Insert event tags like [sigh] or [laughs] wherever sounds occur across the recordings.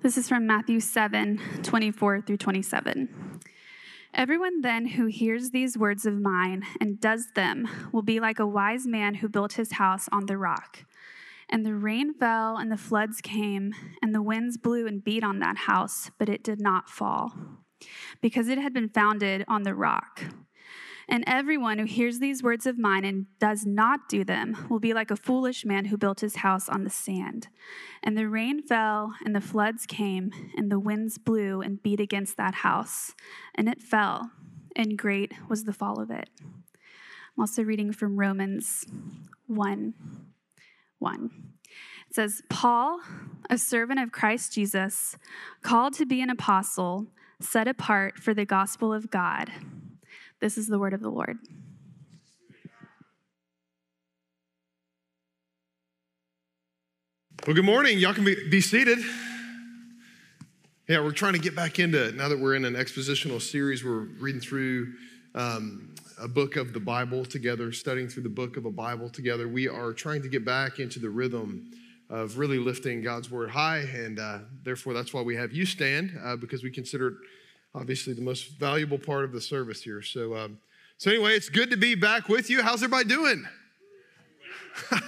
This is from Matthew 7 24 through 27. Everyone then who hears these words of mine and does them will be like a wise man who built his house on the rock. And the rain fell, and the floods came, and the winds blew and beat on that house, but it did not fall, because it had been founded on the rock. And everyone who hears these words of mine and does not do them will be like a foolish man who built his house on the sand. And the rain fell, and the floods came, and the winds blew and beat against that house, and it fell, and great was the fall of it. I'm also reading from Romans 1 1. It says, Paul, a servant of Christ Jesus, called to be an apostle, set apart for the gospel of God this is the word of the Lord. Well, good morning. Y'all can be, be seated. Yeah, we're trying to get back into, now that we're in an expositional series, we're reading through um, a book of the Bible together, studying through the book of a Bible together. We are trying to get back into the rhythm of really lifting God's word high, and uh, therefore that's why we have you stand, uh, because we consider obviously the most valuable part of the service here. So, um, so anyway, it's good to be back with you. How's everybody doing? [laughs]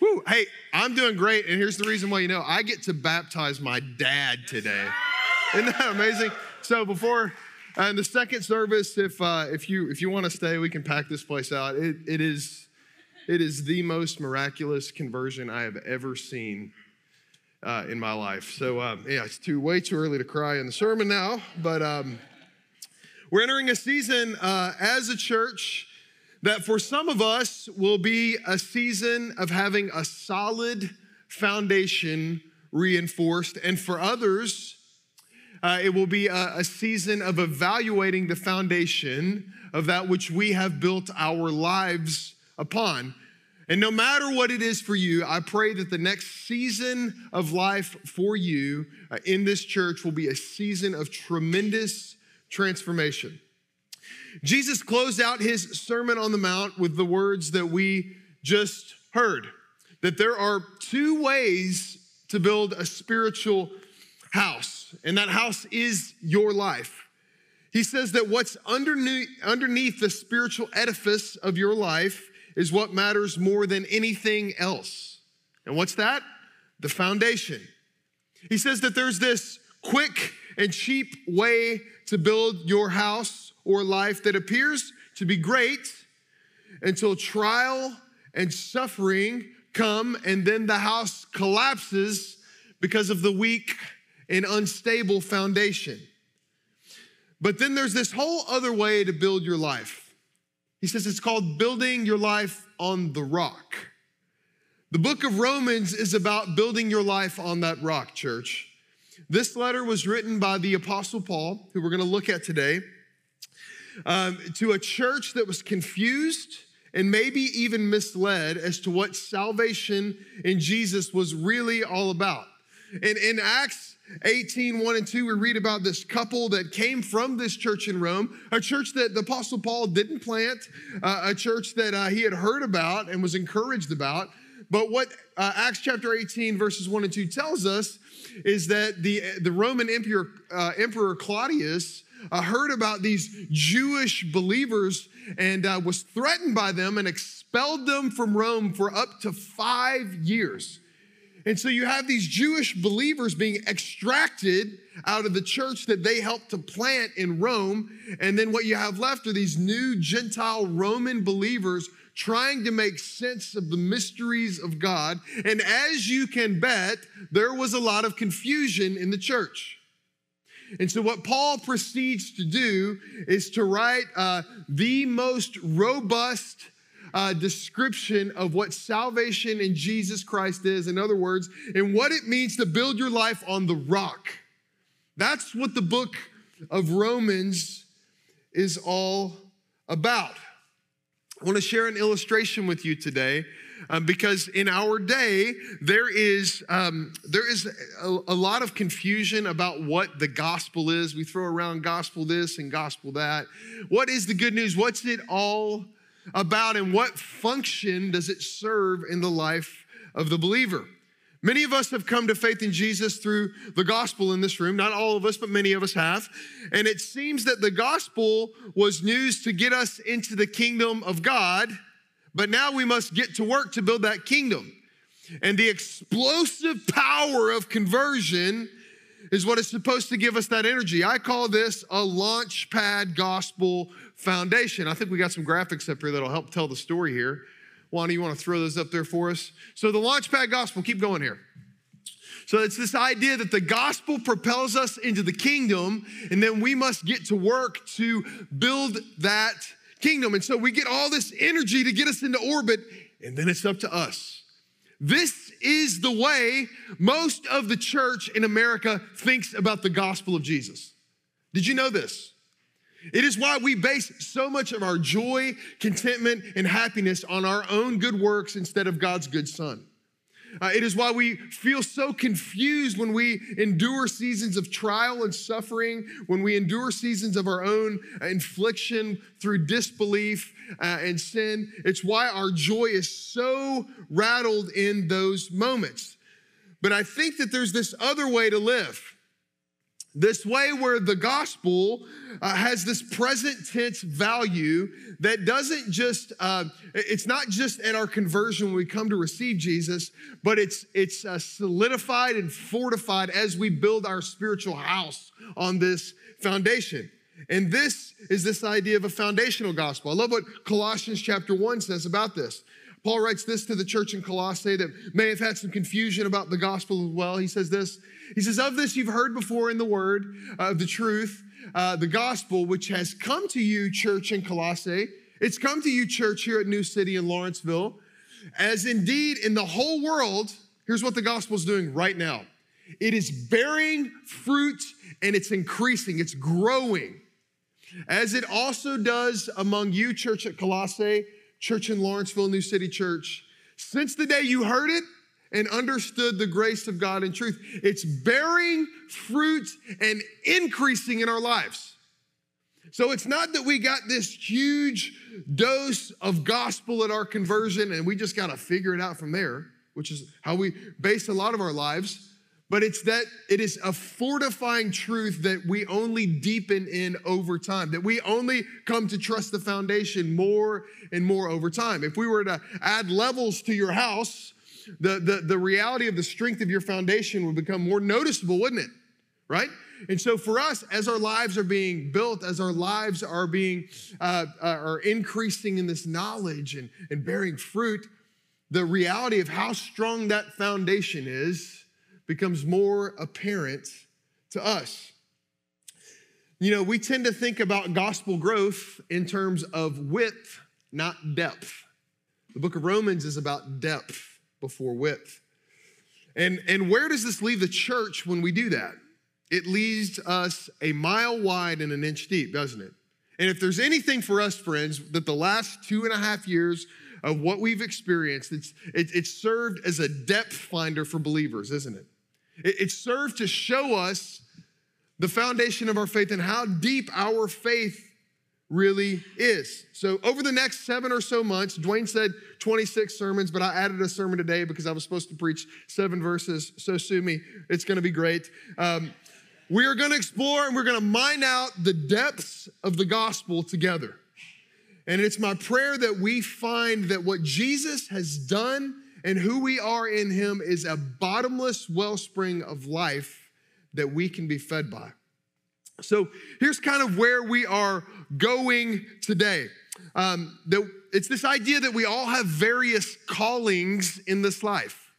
Woo, hey, I'm doing great, and here's the reason why you know I get to baptize my dad today. Isn't that amazing? So before uh, in the second service, if uh, if you if you want to stay, we can pack this place out. It, it is it is the most miraculous conversion I have ever seen uh, in my life. So, um, yeah, it's too way too early to cry in the sermon now, but um, we're entering a season uh, as a church that for some of us will be a season of having a solid foundation reinforced, and for others, uh, it will be a, a season of evaluating the foundation of that which we have built our lives upon. And no matter what it is for you, I pray that the next season of life for you uh, in this church will be a season of tremendous transformation. Jesus closed out his Sermon on the Mount with the words that we just heard that there are two ways to build a spiritual house, and that house is your life. He says that what's underneath, underneath the spiritual edifice of your life is what matters more than anything else. And what's that? The foundation. He says that there's this quick and cheap way to build your house or life that appears to be great until trial and suffering come and then the house collapses because of the weak and unstable foundation. But then there's this whole other way to build your life. He says it's called building your life on the rock. The book of Romans is about building your life on that rock, church. This letter was written by the Apostle Paul, who we're going to look at today, um, to a church that was confused and maybe even misled as to what salvation in Jesus was really all about. And in Acts 18, 1 and 2, we read about this couple that came from this church in Rome, a church that the Apostle Paul didn't plant, uh, a church that uh, he had heard about and was encouraged about. But what uh, Acts chapter 18, verses 1 and 2 tells us is that the, the Roman Emperor, uh, Emperor Claudius uh, heard about these Jewish believers and uh, was threatened by them and expelled them from Rome for up to five years. And so you have these Jewish believers being extracted out of the church that they helped to plant in Rome. And then what you have left are these new Gentile Roman believers trying to make sense of the mysteries of God. And as you can bet, there was a lot of confusion in the church. And so, what Paul proceeds to do is to write uh, the most robust uh, description of what salvation in Jesus Christ is. In other words, and what it means to build your life on the rock. That's what the book of Romans is all about. I want to share an illustration with you today um, because in our day there is um, there is a, a, lot of confusion about what the gospel is. We throw around gospel this and gospel that. What is the good news? What's it all about and what function does it serve in the life of the believer. Many of us have come to faith in Jesus through the gospel in this room. Not all of us, but many of us have. And it seems that the gospel was news to get us into the kingdom of God, but now we must get to work to build that kingdom. And the explosive power of conversion is what is supposed to give us that energy. I call this a launch pad gospel foundation. I think we got some graphics up here that'll help tell the story here. Wanda, you want to throw those up there for us? So, the Launchpad Gospel, keep going here. So, it's this idea that the gospel propels us into the kingdom, and then we must get to work to build that kingdom. And so, we get all this energy to get us into orbit, and then it's up to us. This is the way most of the church in America thinks about the gospel of Jesus. Did you know this? It is why we base so much of our joy, contentment, and happiness on our own good works instead of God's good Son. Uh, it is why we feel so confused when we endure seasons of trial and suffering, when we endure seasons of our own infliction through disbelief uh, and sin. It's why our joy is so rattled in those moments. But I think that there's this other way to live. This way, where the gospel uh, has this present tense value that doesn't just, uh, it's not just at our conversion when we come to receive Jesus, but it's, it's uh, solidified and fortified as we build our spiritual house on this foundation. And this is this idea of a foundational gospel. I love what Colossians chapter 1 says about this. Paul writes this to the church in Colossae that may have had some confusion about the gospel as well. He says this He says, Of this you've heard before in the word of uh, the truth, uh, the gospel, which has come to you, church in Colossae. It's come to you, church, here at New City in Lawrenceville, as indeed in the whole world. Here's what the gospel is doing right now it is bearing fruit and it's increasing, it's growing. As it also does among you, church at Colossae, church in Lawrenceville, New City Church, since the day you heard it and understood the grace of God in truth, it's bearing fruit and increasing in our lives. So it's not that we got this huge dose of gospel at our conversion and we just got to figure it out from there, which is how we base a lot of our lives but it's that it is a fortifying truth that we only deepen in over time, that we only come to trust the foundation more and more over time. If we were to add levels to your house, the, the, the reality of the strength of your foundation would become more noticeable, wouldn't it? Right? And so for us, as our lives are being built, as our lives are being uh, uh are increasing in this knowledge and, and bearing fruit, the reality of how strong that foundation is becomes more apparent to us. You know, we tend to think about gospel growth in terms of width, not depth. The book of Romans is about depth before width. And, and where does this leave the church when we do that? It leaves us a mile wide and an inch deep, doesn't it? And if there's anything for us, friends, that the last two and a half years of what we've experienced, it's, it, it's served as a depth finder for believers, isn't it? It, served to show us the foundation of our faith and how deep our faith really is. So, over the next seven or so months, Dwayne said 26 sermons, but I added a sermon today because I was supposed to preach seven verses. So, sue me. It's going to be great. Um, we are going to explore and we're going to mine out the depths of the gospel together. And it's my prayer that we find that what Jesus has done and who we are in Him is a bottomless wellspring of life that we can be fed by. So here's kind of where we are going today. Um, that it's this idea that we all have various callings in this life,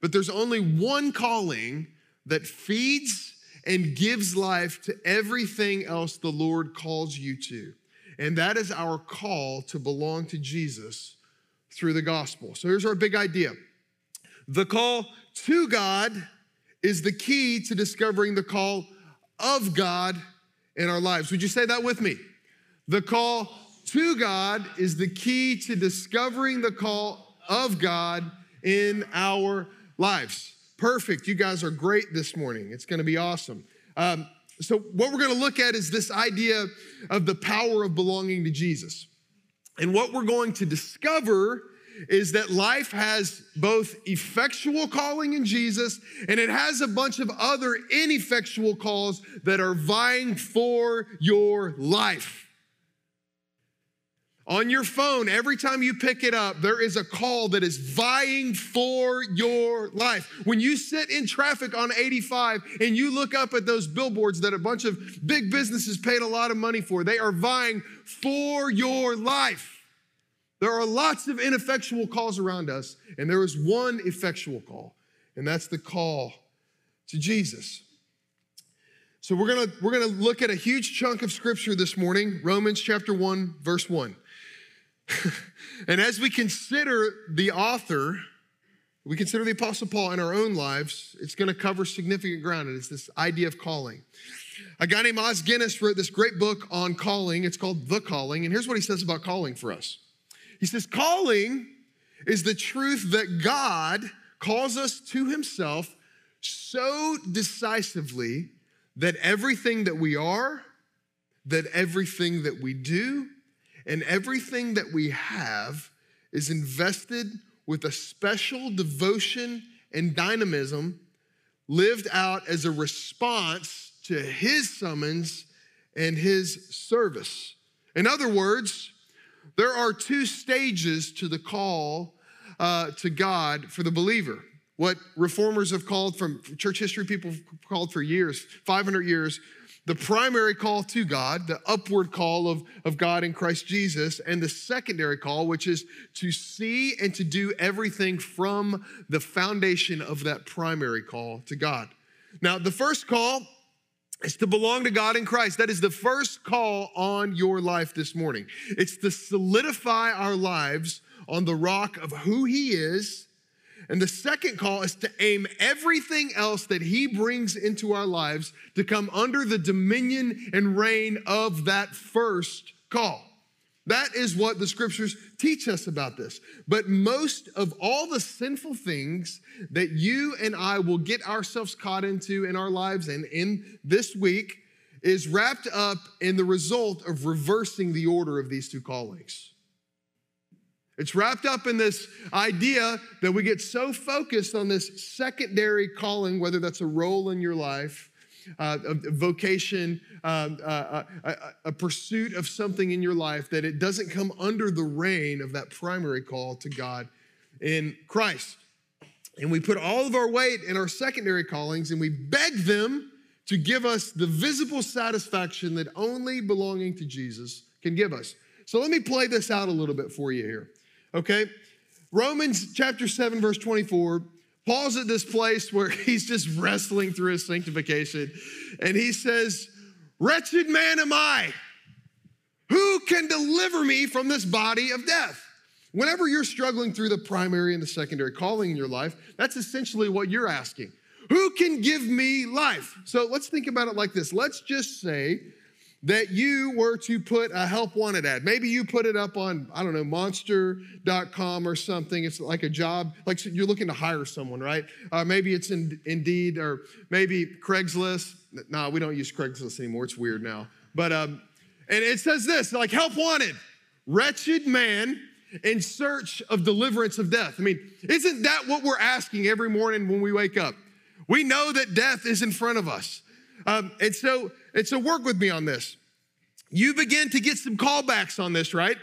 but there's only one calling that feeds and gives life to everything else the Lord calls you to. And that is our call to belong to Jesus through the gospel. So here's our big idea the call to God is the key to discovering the call of God in our lives. Would you say that with me? The call to God is the key to discovering the call of God in our lives. Perfect. You guys are great this morning. It's going to be awesome. Um, so, what we're going to look at is this idea of the power of belonging to Jesus. And what we're going to discover is that life has both effectual calling in Jesus and it has a bunch of other ineffectual calls that are vying for your life. On your phone, every time you pick it up, there is a call that is vying for your life. When you sit in traffic on 85 and you look up at those billboards that a bunch of big businesses paid a lot of money for, they are vying for your life. There are lots of ineffectual calls around us, and there is one effectual call, and that's the call to Jesus. So we're gonna we're gonna look at a huge chunk of scripture this morning, Romans chapter 1, verse 1. [laughs] and as we consider the author, we consider the Apostle Paul in our own lives, it's going to cover significant ground, and it's this idea of calling. A guy named Os Guinness wrote this great book on calling. It's called The Calling, and here's what he says about calling for us. He says, Calling is the truth that God calls us to himself so decisively that everything that we are, that everything that we do, and everything that we have is invested with a special devotion and dynamism lived out as a response to his summons and his service. In other words, there are two stages to the call uh, to God for the believer. What reformers have called from church history, people called for years, 500 years, the primary call to God, the upward call of, of God in Christ Jesus, and the secondary call, which is to see and to do everything from the foundation of that primary call to God. Now, the first call is to belong to God in Christ. That is the first call on your life this morning. It's to solidify our lives on the rock of who He is and the second call is to aim everything else that He brings into our lives to come under the dominion and reign of that first call. That is what the scriptures teach us about this. But most of all the sinful things that you and I will get ourselves caught into in our lives and in this week is wrapped up in the result of reversing the order of these two callings. It's wrapped up in this idea that we get so focused on this secondary calling, whether that's a role in your life, uh, a vocation, um, uh, uh, a, a pursuit of something in your life, that it doesn't come under the reign of that primary call to God in Christ. And we put all of our weight in our secondary callings and we beg them to give us the visible satisfaction that only belonging to Jesus can give us. So let me play this out a little bit for you here okay? Romans chapter 7, verse 24. Paul's at this place where [laughs] he's just wrestling through his sanctification, and he says, Wretched man am I. Who can deliver me from this body of death? Whenever you're struggling through the primary and the secondary calling in your life, that's essentially what you're asking. Who can give me life? So let's think about it like this. Let's just say that you were to put a help wanted ad. Maybe you put it up on, I don't know, monster.com or something. It's like a job, like you're looking to hire someone, right? Uh, maybe it's in Indeed or maybe Craigslist. No, we don't use Craigslist anymore. It's weird now. But, um, and it says this like, help wanted, wretched man in search of deliverance of death. I mean, isn't that what we're asking every morning when we wake up? We know that death is in front of us. Um, and so, and so work with me on this. You begin to get some callbacks on this, right?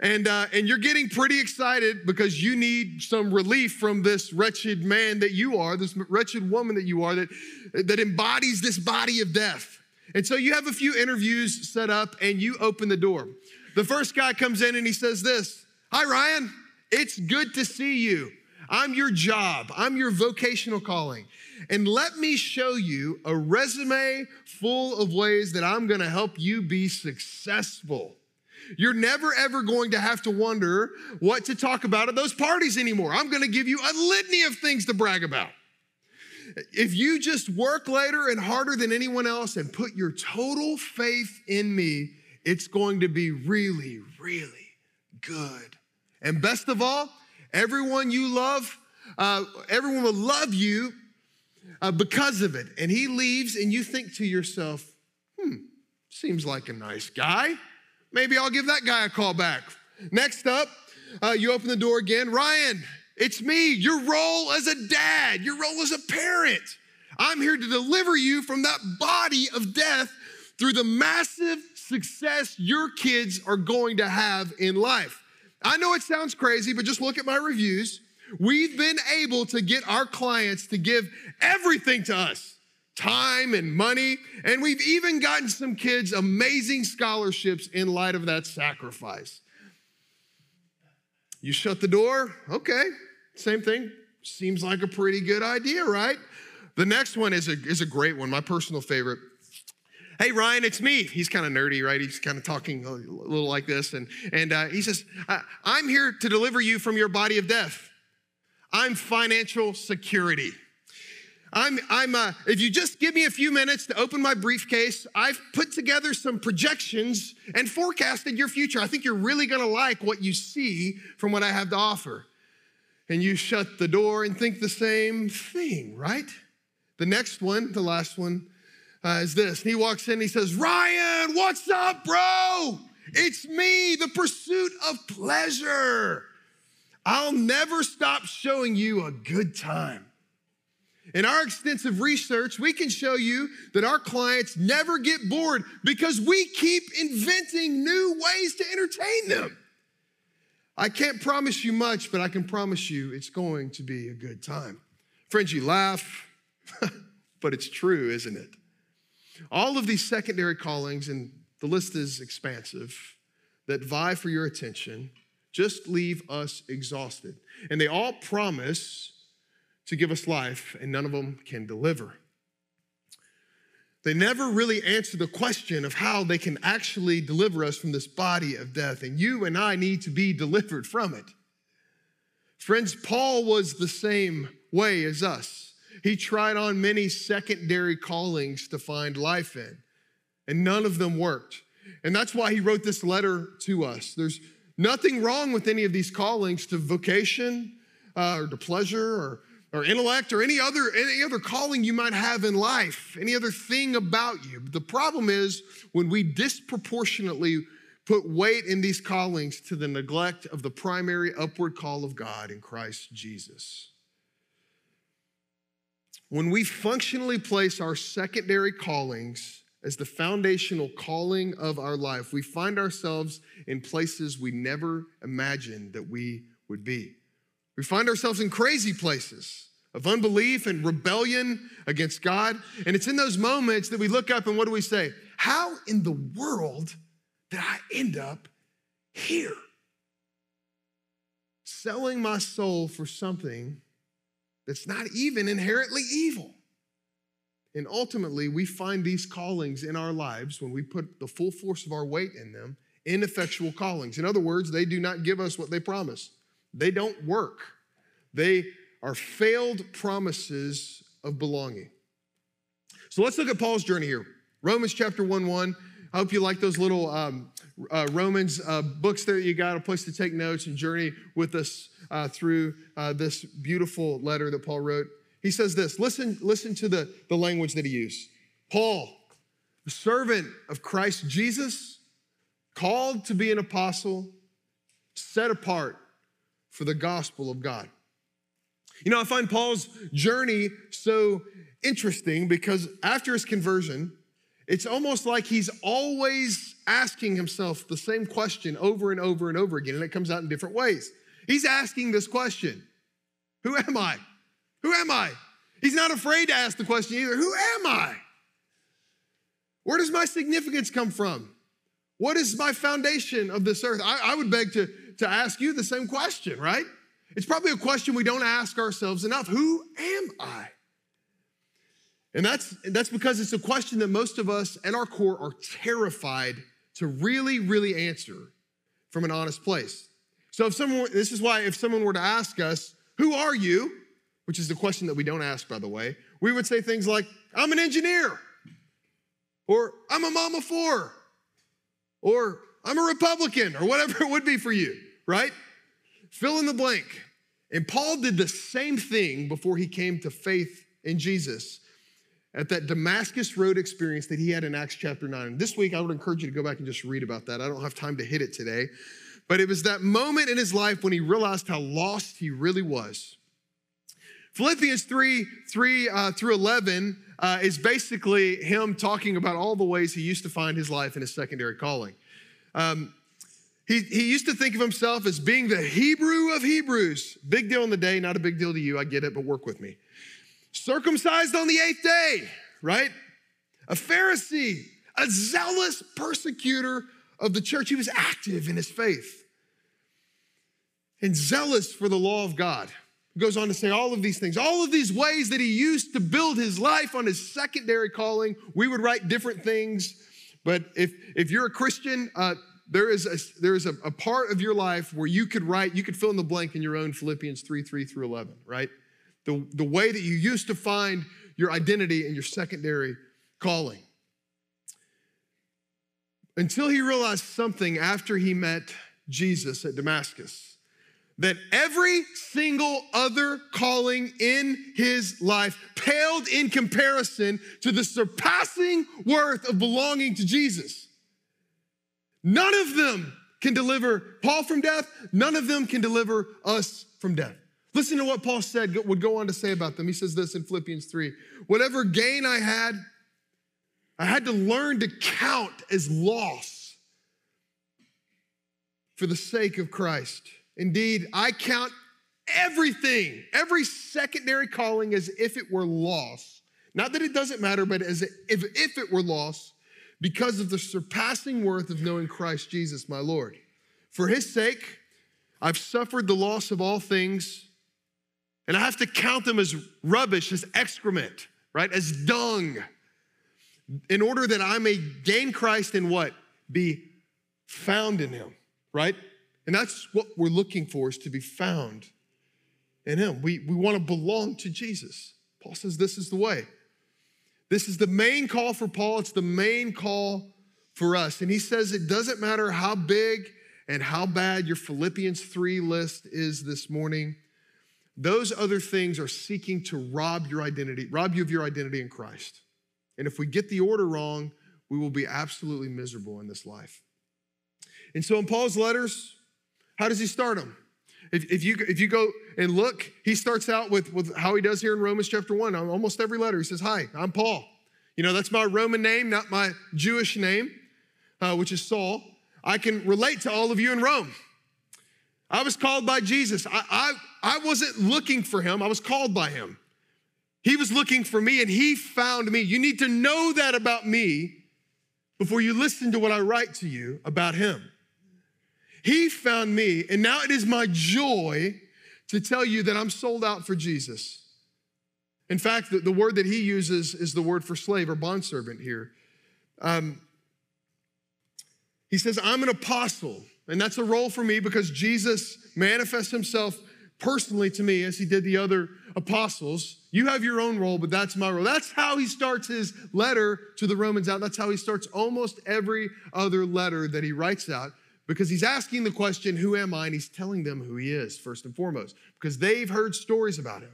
And, uh, and you're getting pretty excited because you need some relief from this wretched man that you are, this wretched woman that you are, that, that embodies this body of death. And so you have a few interviews set up and you open the door. The first guy comes in and he says this Hi, Ryan, it's good to see you. I'm your job, I'm your vocational calling. And let me show you a resume full of ways that I'm gonna help you be successful. You're never ever going to have to wonder what to talk about at those parties anymore. I'm gonna give you a litany of things to brag about. If you just work later and harder than anyone else and put your total faith in me, it's going to be really, really good. And best of all, everyone you love, uh, everyone will love you uh, because of it. And he leaves, and you think to yourself, hmm, seems like a nice guy. Maybe I'll give that guy a call back. Next up, uh, you open the door again. Ryan, it's me, your role as a dad, your role as a parent. I'm here to deliver you from that body of death through the massive success your kids are going to have in life. I know it sounds crazy, but just look at my reviews. We've been able to get our clients to give everything to us time and money. And we've even gotten some kids amazing scholarships in light of that sacrifice. You shut the door, okay, same thing. Seems like a pretty good idea, right? The next one is a, is a great one, my personal favorite. Hey, Ryan, it's me. He's kind of nerdy, right? He's kind of talking a little like this. And, and uh, he says, I'm here to deliver you from your body of death. I'm financial security. I'm, I'm uh, if you just give me a few minutes to open my briefcase, I've put together some projections and forecasted your future. I think you're really gonna like what you see from what I have to offer. And you shut the door and think the same thing, right? The next one, the last one, uh, is this. He walks in, he says, Ryan, what's up, bro? It's me, the pursuit of pleasure. I'll never stop showing you a good time. In our extensive research, we can show you that our clients never get bored because we keep inventing new ways to entertain them. I can't promise you much, but I can promise you it's going to be a good time. Friends, you laugh, [laughs] but it's true, isn't it? All of these secondary callings, and the list is expansive, that vie for your attention just leave us exhausted. And they all promise to give us life, and none of them can deliver. They never really answer the question of how they can actually deliver us from this body of death, and you and I need to be delivered from it. Friends, Paul was the same way as us. He tried on many secondary callings to find life in, and none of them worked. And that's why he wrote this letter to us. There's nothing wrong with any of these callings to vocation uh, or to pleasure or or intellect or any other any other calling you might have in life any other thing about you the problem is when we disproportionately put weight in these callings to the neglect of the primary upward call of god in christ jesus when we functionally place our secondary callings as the foundational calling of our life we find ourselves in places we never imagined that we would be we find ourselves in crazy places of unbelief and rebellion against God. And it's in those moments that we look up and what do we say? How in the world did I end up here? Selling my soul for something that's not even inherently evil. And ultimately, we find these callings in our lives when we put the full force of our weight in them, ineffectual callings. In other words, they do not give us what they promise. They don't work. They are failed promises of belonging. So let's look at Paul's journey here. Romans chapter 1 1. I hope you like those little um, uh, Romans uh, books there. You got a place to take notes and journey with us uh, through uh, this beautiful letter that Paul wrote. He says this listen, listen to the, the language that he used. Paul, the servant of Christ Jesus, called to be an apostle, set apart for the gospel of God. You know, I find Paul's journey so interesting because after his conversion, it's almost like he's always asking himself the same question over and over and over again, and it comes out in different ways. He's asking this question Who am I? Who am I? He's not afraid to ask the question either Who am I? Where does my significance come from? What is my foundation of this earth? I, I would beg to, to ask you the same question, right? It's probably a question we don't ask ourselves enough. Who am I? And that's, that's because it's a question that most of us at our core are terrified to really, really answer from an honest place. So if someone, this is why if someone were to ask us, who are you? Which is the question that we don't ask, by the way, we would say things like, I'm an engineer, or I'm a mama four, or I'm a Republican, or whatever it would be for you, right? Fill in the blank. And Paul did the same thing before he came to faith in Jesus at that Damascus Road experience that he had in Acts chapter 9. And this week, I would encourage you to go back and just read about that. I don't have time to hit it today. but it was that moment in his life when he realized how lost he really was. Philippians 3 3 uh, through 11 uh, is basically him talking about all the ways he used to find his life in his secondary calling. Um, he, he used to think of himself as being the Hebrew of Hebrews. Big deal in the day, not a big deal to you. I get it, but work with me. Circumcised on the eighth day, right? A Pharisee, a zealous persecutor of the church. He was active in his faith and zealous for the law of God. He goes on to say all of these things, all of these ways that he used to build his life on his secondary calling. We would write different things, but if, if you're a Christian, uh, there is, a, there is a, a part of your life where you could write, you could fill in the blank in your own Philippians 3 3 through 11, right? The, the way that you used to find your identity and your secondary calling. Until he realized something after he met Jesus at Damascus that every single other calling in his life paled in comparison to the surpassing worth of belonging to Jesus. None of them can deliver Paul from death, none of them can deliver us from death. Listen to what Paul said, would go on to say about them. He says this in Philippians 3 Whatever gain I had, I had to learn to count as loss for the sake of Christ. Indeed, I count everything, every secondary calling as if it were loss. Not that it doesn't matter, but as if, if it were loss, because of the surpassing worth of knowing Christ Jesus, my Lord. For his sake, I've suffered the loss of all things, and I have to count them as rubbish, as excrement, right? As dung, in order that I may gain Christ and what? Be found in him, right? And that's what we're looking for is to be found in him. We, we want to belong to Jesus. Paul says this is the way. This is the main call for Paul. It's the main call for us. And he says it doesn't matter how big and how bad your Philippians 3 list is this morning. Those other things are seeking to rob your identity, rob you of your identity in Christ. And if we get the order wrong, we will be absolutely miserable in this life. And so in Paul's letters, how does he start them? If, if, you, if you go and look, he starts out with, with how he does here in Romans chapter 1. On almost every letter, he says, Hi, I'm Paul. You know, that's my Roman name, not my Jewish name, uh, which is Saul. I can relate to all of you in Rome. I was called by Jesus. I, I, I wasn't looking for him, I was called by him. He was looking for me and he found me. You need to know that about me before you listen to what I write to you about him. He found me, and now it is my joy to tell you that I'm sold out for Jesus. In fact, the, the word that he uses is the word for slave or bondservant here. Um, he says, I'm an apostle, and that's a role for me because Jesus manifests himself personally to me as he did the other apostles. You have your own role, but that's my role. That's how he starts his letter to the Romans out. That's how he starts almost every other letter that he writes out because he's asking the question, Who am I? And he's telling them who he is, first and foremost, because they've heard stories about him.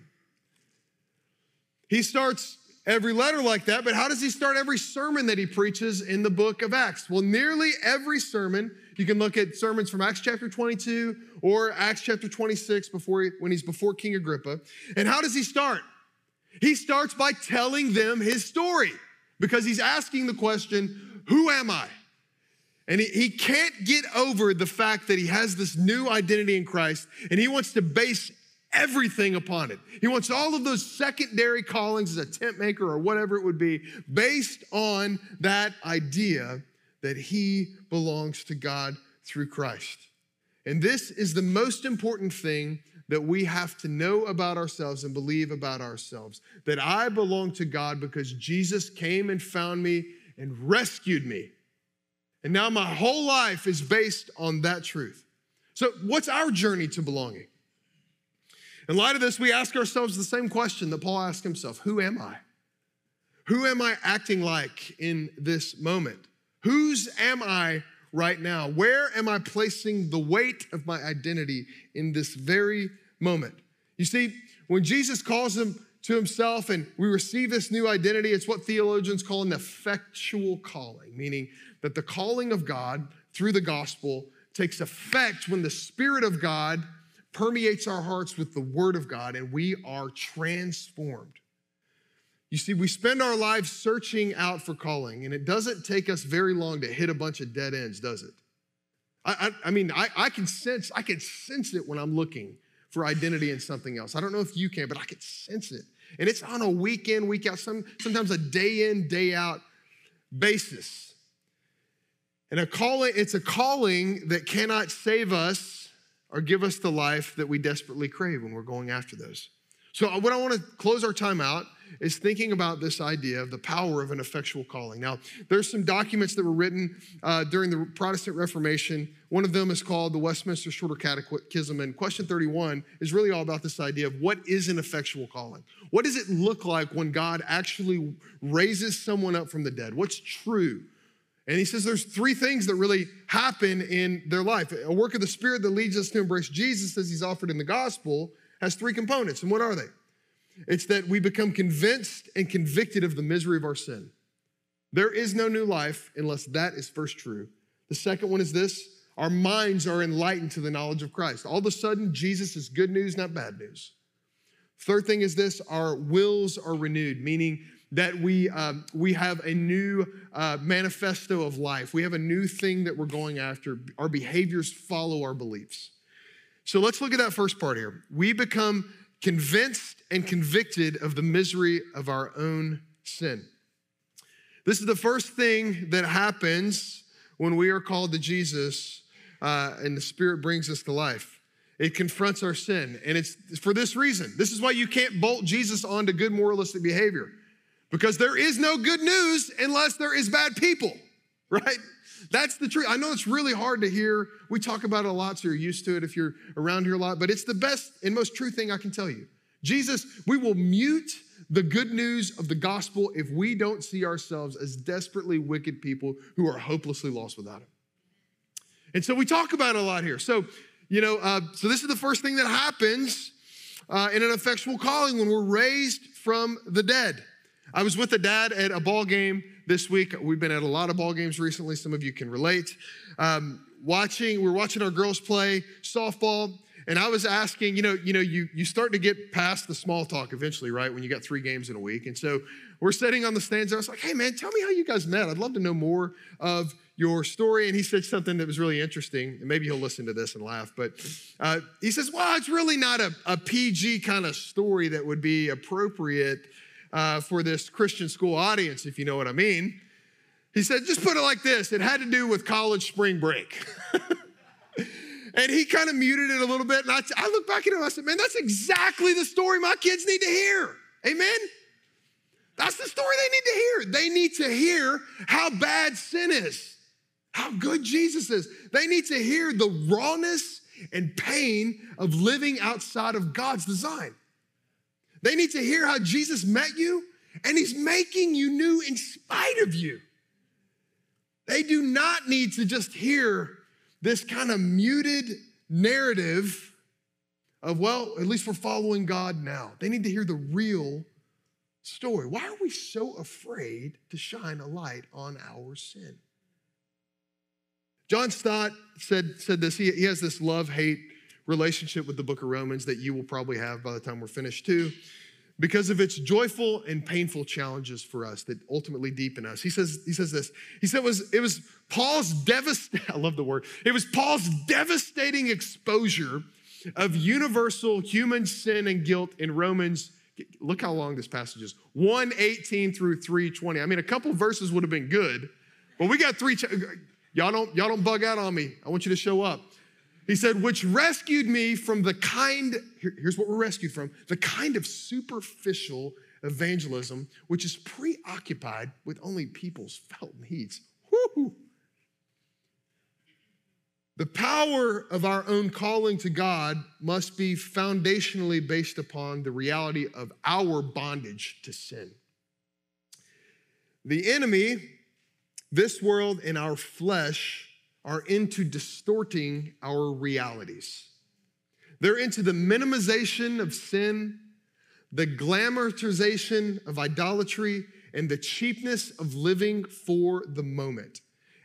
He starts every letter like that, but how does he start every sermon that he preaches in the book of Acts? Well, nearly every sermon, you can look at sermons from Acts chapter 22 or Acts chapter 26 before he, when he's before King Agrippa. And how does he start? He starts by telling them his story because he's asking the question, Who am I? And he, he can't get over the fact that he has this new identity in Christ and he wants to base everything upon it. He wants all of those secondary callings as a tent maker or whatever it would be based on that idea that he belongs to God through Christ. And this is the most important thing that we have to know about ourselves and believe about ourselves that I belong to God because Jesus came and found me and rescued me and now my whole life is based on that truth. So, what's our journey to belonging? In light of this, we ask ourselves the same question that Paul asked himself Who am I? Who am I acting like in this moment? Whose am I right now? Where am I placing the weight of my identity in this very moment? You see, when Jesus calls him to himself and we receive this new identity, it's what theologians call an effectual calling, meaning that the calling of God through the gospel takes effect when the Spirit of God permeates our hearts with the Word of God and we are transformed. You see, we spend our lives searching out for calling, and it doesn't take us very long to hit a bunch of dead ends, does it? I, I, I mean, I, I can sense, I can sense it when I'm looking for identity in something else. I don't know if you can, but I can sense it. And it's on a week in, week out, some, sometimes a day in, day out basis. And a calling, it's a calling that cannot save us or give us the life that we desperately crave when we're going after those. So, what I want to close our time out is thinking about this idea of the power of an effectual calling. Now, there's some documents that were written uh, during the Protestant Reformation. One of them is called the Westminster Shorter Catechism, and question 31 is really all about this idea of what is an effectual calling? What does it look like when God actually raises someone up from the dead? What's true? And he says there's three things that really happen in their life. A work of the Spirit that leads us to embrace Jesus as he's offered in the gospel has three components. And what are they? It's that we become convinced and convicted of the misery of our sin. There is no new life unless that is first true. The second one is this our minds are enlightened to the knowledge of Christ. All of a sudden, Jesus is good news, not bad news. Third thing is this our wills are renewed, meaning that we, um, we have a new uh, manifesto of life. We have a new thing that we're going after. Our behaviors follow our beliefs. So let's look at that first part here. We become convinced and convicted of the misery of our own sin. This is the first thing that happens when we are called to Jesus uh, and the Spirit brings us to life. It confronts our sin. And it's for this reason. This is why you can't bolt Jesus onto good moralistic behavior because there is no good news unless there is bad people, [laughs] right? That's the truth. I know it's really hard to hear. We talk about it a lot, so you're used to it if you're around here a lot, but it's the best and most true thing I can tell you. Jesus, we will mute the good news of the gospel if we don't see ourselves as desperately wicked people who are hopelessly lost without Him. And so we talk about it a lot here. So, you know, uh, so this is the first thing that happens uh, in an effectual calling when we're raised from the dead. I was with a dad at a ball game this week. We've been at a lot of ball games recently. Some of you can relate. Um, watching, we are watching our girls play softball, and I was asking, you know, you know, you you start to get past the small talk eventually, right? When you got three games in a week, and so we're sitting on the stands. I was like, hey man, tell me how you guys met. I'd love to know more of your story. And he said something that was really interesting. And maybe he'll listen to this and laugh. But uh, he says, well, it's really not a, a PG kind of story that would be appropriate uh, for this Christian school audience, if you know what I mean. He said, just put it like this it had to do with college spring break. [laughs] and he kind of muted it a little bit. And I, I look back at him I said, man, that's exactly the story my kids need to hear. Amen? That's the story they need to hear. They need to hear how bad sin is, how good Jesus is. They need to hear the rawness and pain of living outside of God's design. They need to hear how Jesus met you and he's making you new in spite of you. They do not need to just hear this kind of muted narrative of, well, at least we're following God now. They need to hear the real story. Why are we so afraid to shine a light on our sin? John Stott said, said this. He, he has this love hate relationship with the book of Romans that you will probably have by the time we're finished too, because of its joyful and painful challenges for us that ultimately deepen us. He says, he says this. He said it was, it was Paul's devastating, [laughs] I love the word. It was Paul's devastating exposure of universal human sin and guilt in Romans. Look how long this passage is 118 through 320. I mean, a couple verses would have been good, but we got three. Y'all don't, y'all don't bug out on me. I want you to show up. He said, which rescued me from the kind, here, here's what we're rescued from the kind of superficial evangelism which is preoccupied with only people's felt needs. Woo-hoo. The power of our own calling to God must be foundationally based upon the reality of our bondage to sin. The enemy, this world, and our flesh are into distorting our realities. They're into the minimization of sin, the glamorization of idolatry, and the cheapness of living for the moment.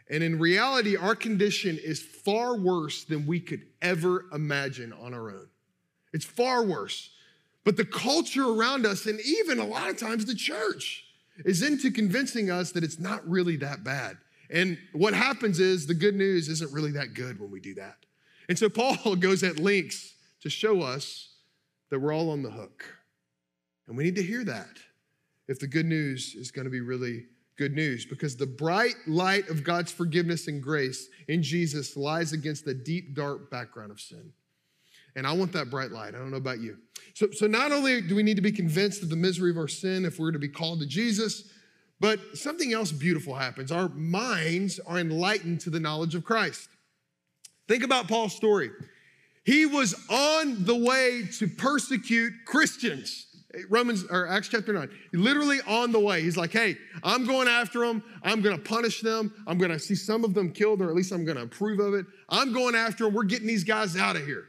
And in reality, our condition is far worse than we could ever imagine on our own. It's far worse. But the culture around us, and even a lot of times the church, is into convincing us that it's not really that bad. And what happens is the good news isn't really that good when we do that. And so Paul [laughs] goes at lengths to show us that we're all on the hook. And we need to hear that if the good news is going to be really good news, because the bright light of God's forgiveness and grace in Jesus lies against the deep, dark background of sin. And I want that bright light. I don't know about you. So, so not only do we need to be convinced of the misery of our sin if we're to be called to Jesus, but something else beautiful happens. Our minds are enlightened to the knowledge of Christ. Think about Paul's story. He was on the way to persecute Christians. Romans or Acts chapter 9. Literally on the way. He's like, hey, I'm going after them. I'm going to punish them. I'm going to see some of them killed, or at least I'm going to approve of it. I'm going after them. We're getting these guys out of here.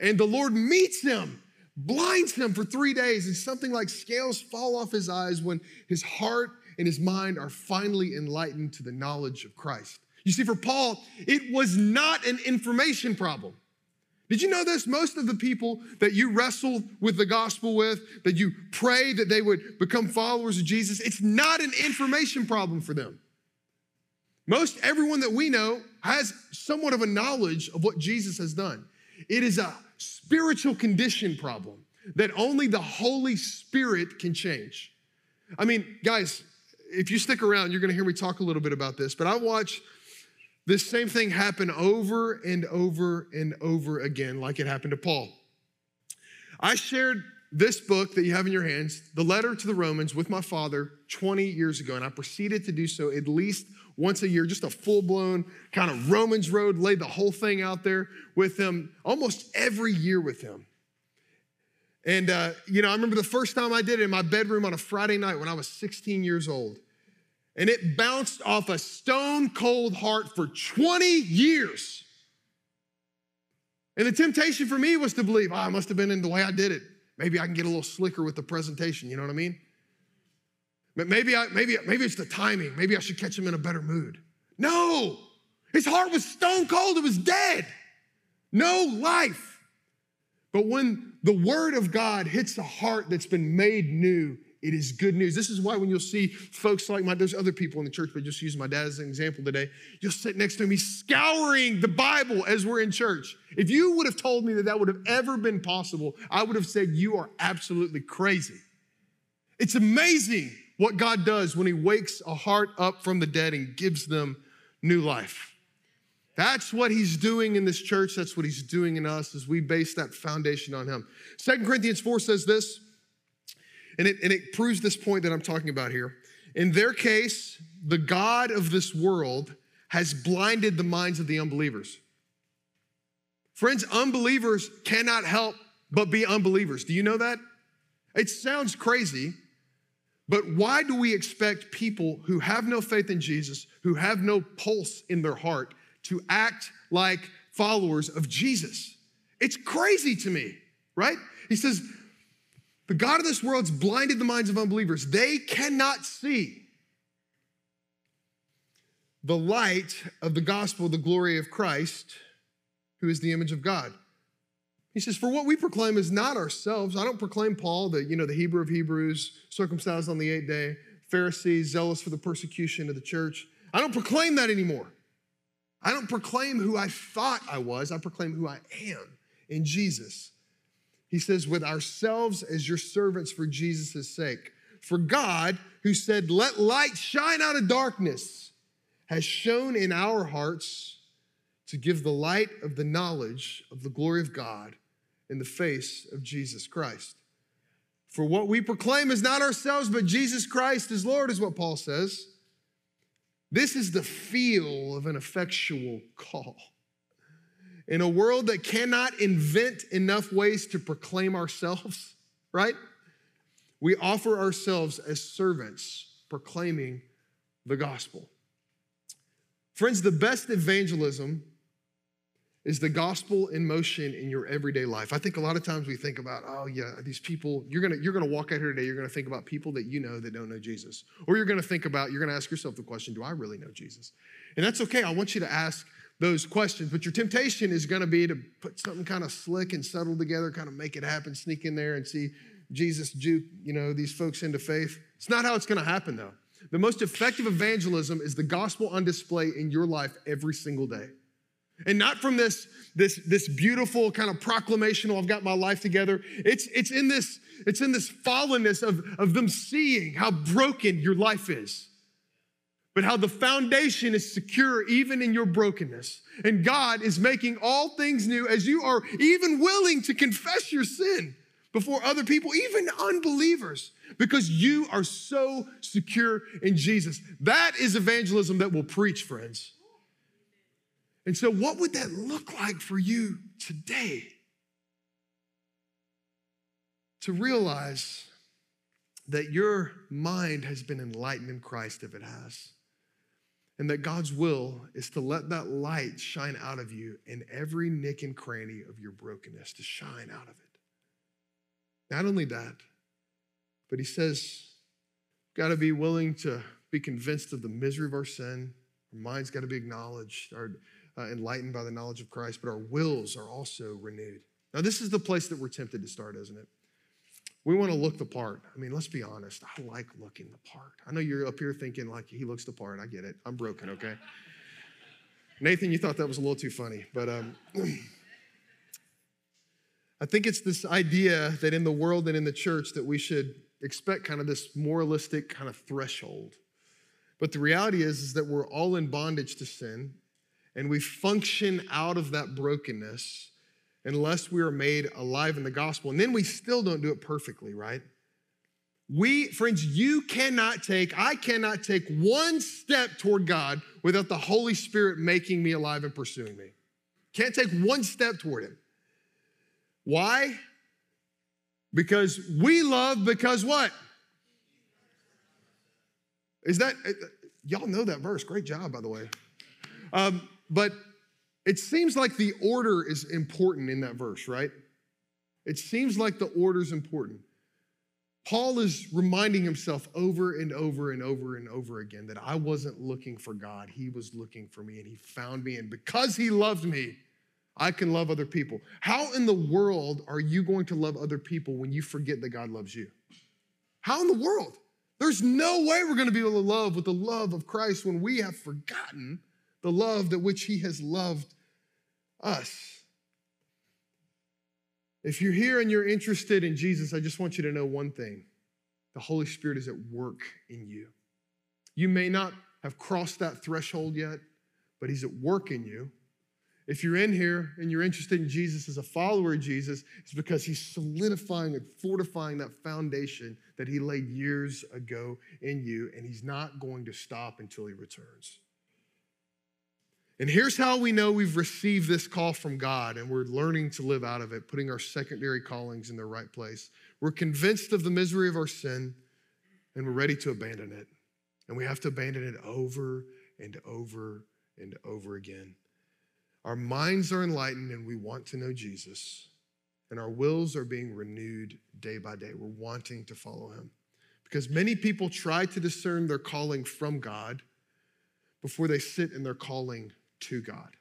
And the Lord meets him, blinds him for three days, and something like scales fall off his eyes when his heart and his mind are finally enlightened to the knowledge of Christ. You see, for Paul, it was not an information problem. Did you know this? Most of the people that you wrestle with the gospel with, that you pray that they would become followers of Jesus, it's not an information problem for them. Most everyone that we know has somewhat of a knowledge of what Jesus has done. It is a spiritual condition problem that only the Holy Spirit can change. I mean, guys, if you stick around, you're going to hear me talk a little bit about this, but I watch this same thing happen over and over and over again, like it happened to Paul. I shared this book that you have in your hands, the letter to the Romans, with my father 20 years ago, and I proceeded to do so at least once a year, just a full blown kind of Romans road, laid the whole thing out there with him almost every year with him. And, uh, you know, I remember the first time I did it in my bedroom on a Friday night when I was 16 years old and it bounced off a stone cold heart for 20 years. And the temptation for me was to believe, oh, I must have been in the way I did it. Maybe I can get a little slicker with the presentation, you know what I mean? Maybe, I, maybe, maybe it's the timing. Maybe I should catch him in a better mood. No, his heart was stone cold, it was dead. No life. But when the word of God hits a heart that's been made new, it is good news. This is why when you'll see folks like my, there's other people in the church, but just use my dad as an example today. You'll sit next to me scouring the Bible as we're in church. If you would have told me that that would have ever been possible, I would have said, You are absolutely crazy. It's amazing what God does when He wakes a heart up from the dead and gives them new life. That's what he's doing in this church. That's what he's doing in us as we base that foundation on him. Second Corinthians 4 says this and it, and it proves this point that I'm talking about here. In their case, the God of this world has blinded the minds of the unbelievers. Friends, unbelievers cannot help but be unbelievers. Do you know that? It sounds crazy, but why do we expect people who have no faith in Jesus, who have no pulse in their heart, to act like followers of Jesus? It's crazy to me, right? He says, the God of this world's blinded the minds of unbelievers. They cannot see the light of the gospel, the glory of Christ, who is the image of God. He says, For what we proclaim is not ourselves. I don't proclaim Paul, the, you know, the Hebrew of Hebrews, circumcised on the eighth day, Pharisees, zealous for the persecution of the church. I don't proclaim that anymore. I don't proclaim who I thought I was. I proclaim who I am in Jesus. He says, with ourselves as your servants for Jesus' sake. For God, who said, Let light shine out of darkness, has shone in our hearts to give the light of the knowledge of the glory of God in the face of Jesus Christ. For what we proclaim is not ourselves, but Jesus Christ is Lord, is what Paul says. This is the feel of an effectual call. In a world that cannot invent enough ways to proclaim ourselves, [laughs] right? We offer ourselves as servants proclaiming the gospel. Friends, the best evangelism is the gospel in motion in your everyday life. I think a lot of times we think about, oh yeah, these people, you're gonna, you're gonna walk out here today, you're gonna think about people that you know that don't know Jesus. Or you're gonna think about, you're gonna ask yourself the question, do I really know Jesus? And that's okay. I want you to ask those questions. But your temptation is gonna be to put something kind of slick and subtle together, kind of make it happen, sneak in there and see Jesus juke, you know, these folks into faith. It's not how it's gonna happen though. The most effective evangelism is the gospel on display in your life every single day. And not from this, this, this beautiful kind of proclamation, oh, I've got my life together. It's, it's in this, it's in this fallenness of, of them seeing how broken your life is. But how the foundation is secure even in your brokenness. And God is making all things new as you are even willing to confess your sin before other people, even unbelievers, because you are so secure in Jesus. That is evangelism that will preach, friends. And so, what would that look like for you today? To realize that your mind has been enlightened in Christ if it has. And that God's will is to let that light shine out of you in every nick and cranny of your brokenness, to shine out of it. Not only that, but he says, got to be willing to be convinced of the misery of our sin. Our mind's got to be acknowledged. Our, uh, enlightened by the knowledge of Christ, but our wills are also renewed. Now, this is the place that we're tempted to start, isn't it? We want to look the part. I mean, let's be honest. I like looking the part. I know you're up here thinking like he looks the part. I get it. I'm broken, okay? Nathan, you thought that was a little too funny, but um, [clears throat] I think it's this idea that in the world and in the church that we should expect kind of this moralistic kind of threshold. But the reality is, is that we're all in bondage to sin and we function out of that brokenness unless we are made alive in the gospel. And then we still don't do it perfectly, right? We, friends, you cannot take, I cannot take one step toward God without the Holy Spirit making me alive and pursuing me. Can't take one step toward Him. Why? Because we love, because what? Is that, uh, y'all know that verse. Great job, by the way. Um, but it seems like the order is important in that verse, right? It seems like the order is important. Paul is reminding himself over and over and over and over again that I wasn't looking for God. He was looking for me and he found me. And because he loved me, I can love other people. How in the world are you going to love other people when you forget that God loves you? How in the world? There's no way we're going to be able to love with the love of Christ when we have forgotten the love that which he has loved us. If you're here and you're interested in Jesus, I just want you to know one thing the Holy Spirit is at work in you. You may not have crossed that threshold yet, but he's at work in you. If you're in here and you're interested in Jesus as a follower of Jesus, it's because he's solidifying and fortifying that foundation that he laid years ago in you, and he's not going to stop until he returns. And here's how we know we've received this call from God and we're learning to live out of it, putting our secondary callings in their right place. We're convinced of the misery of our sin and we're ready to abandon it. And we have to abandon it over and over and over again. Our minds are enlightened and we want to know Jesus. And our wills are being renewed day by day. We're wanting to follow him. Because many people try to discern their calling from God before they sit in their calling to God.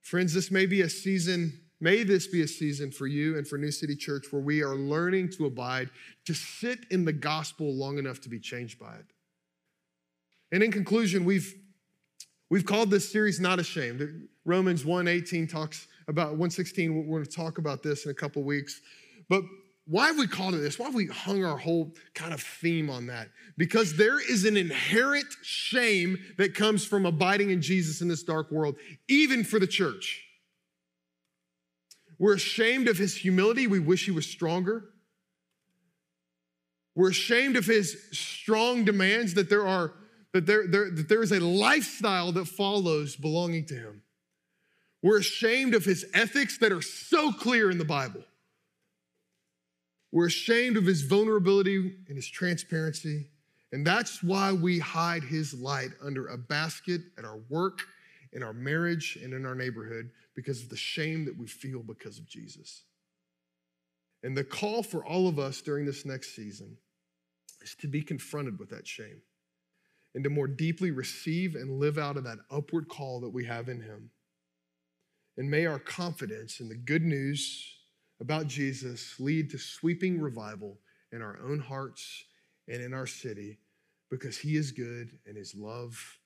Friends, this may be a season, may this be a season for you and for New City Church where we are learning to abide, to sit in the gospel long enough to be changed by it. And in conclusion, we've we've called this series not ashamed. Romans 1:18 talks about 116 we're going to talk about this in a couple weeks. But why have we called it this? Why have we hung our whole kind of theme on that? Because there is an inherent shame that comes from abiding in Jesus in this dark world, even for the church. We're ashamed of his humility. We wish he was stronger. We're ashamed of his strong demands that there are that there, there, that there is a lifestyle that follows belonging to him. We're ashamed of his ethics that are so clear in the Bible. We're ashamed of his vulnerability and his transparency. And that's why we hide his light under a basket at our work, in our marriage and in our neighborhood because of the shame that we feel because of Jesus. And the call for all of us during this next season is to be confronted with that shame and to more deeply receive and live out of that upward call that we have in Him. And may our confidence in the good news about Jesus lead to sweeping revival in our own hearts and in our city because He is good and His love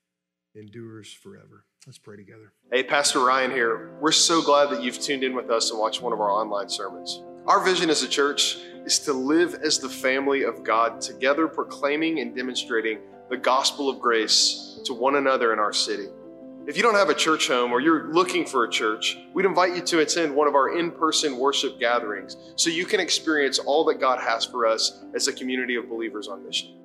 endures forever. Let's pray together. Hey, Pastor Ryan here. We're so glad that you've tuned in with us and watched one of our online sermons. Our vision as a church is to live as the family of God, together proclaiming and demonstrating the gospel of grace to one another in our city. If you don't have a church home or you're looking for a church, we'd invite you to attend one of our in person worship gatherings so you can experience all that God has for us as a community of believers on mission.